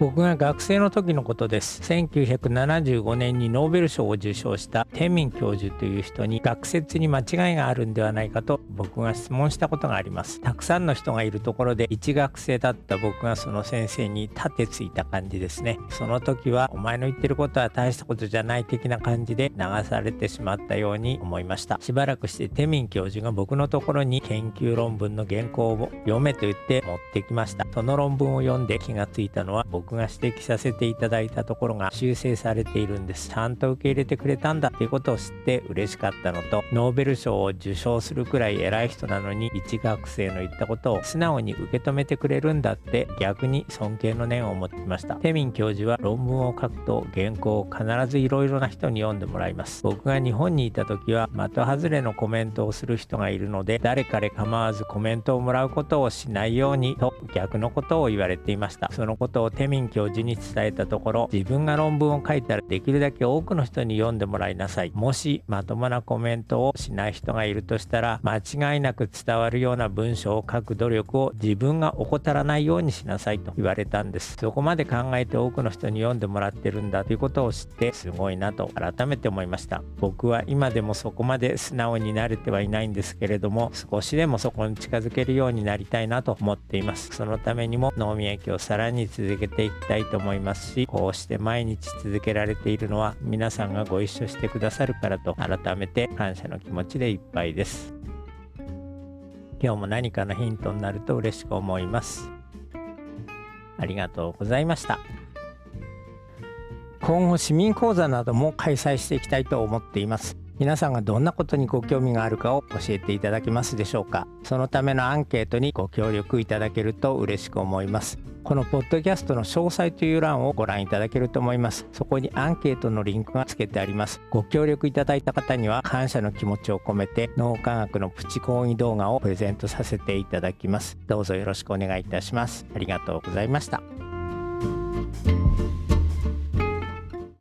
僕が学生の時のことです。1975年にノーベル賞を受賞した天民教授という人に学説に間違いがあるんではないかと僕が質問したことがあります。たくさんの人がいるところで一学生だった僕がその先生に立てついた感じですね。その時はお前の言ってることは大したことじゃない的な感じで流されてしまったように思いました。しばらくして天民教授が僕のところに研究論文の原稿を読めと言って持ってきました。その論文を読んで気がついたのは僕僕が指摘させていただいたところが修正されているんです。ちゃんと受け入れてくれたんだっていうことを知って嬉しかったのと、ノーベル賞を受賞するくらい偉い人なのに、一学生の言ったことを素直に受け止めてくれるんだって逆に尊敬の念を持っていました。テミン教授は論文を書くと原稿を必ずいろいろな人に読んでもらいます。僕が日本にいた時は的外れのコメントをする人がいるので、誰彼構わずコメントをもらうことをしないようにと逆のことを言われていました。そのことをテミミン教授に伝えたところ自分が論文を書いたらできるだけ多くの人に読んでもらいなさい。もしまともなコメントをしない人がいるとしたら間違いなく伝わるような文章を書く努力を自分が怠らないようにしなさいと言われたんです。そこまで考えて多くの人に読んでもらってるんだということを知ってすごいなと改めて思いました。僕は今でもそこまで素直に慣れてはいないんですけれども少しでもそこに近づけるようになりたいなと思っています。そのためにも脳みやきをさらに続けていきたいと思いますしこうして毎日続けられているのは皆さんがご一緒してくださるからと改めて感謝の気持ちでいっぱいです。今日も何かのヒントになると嬉しく思います。ありがとうございました。今後市民講座なども開催していきたいと思っています。皆さんがどんなことにご興味があるかを教えていただけますでしょうか？そのためのアンケートにご協力いただけると嬉しく思います。このポッドキャストの詳細という欄をご覧いただけると思います。そこにアンケートのリンクが付けてあります。ご協力いただいた方には感謝の気持ちを込めて脳科学のプチ講義動画をプレゼントさせていただきます。どうぞよろしくお願いいたします。ありがとうございました。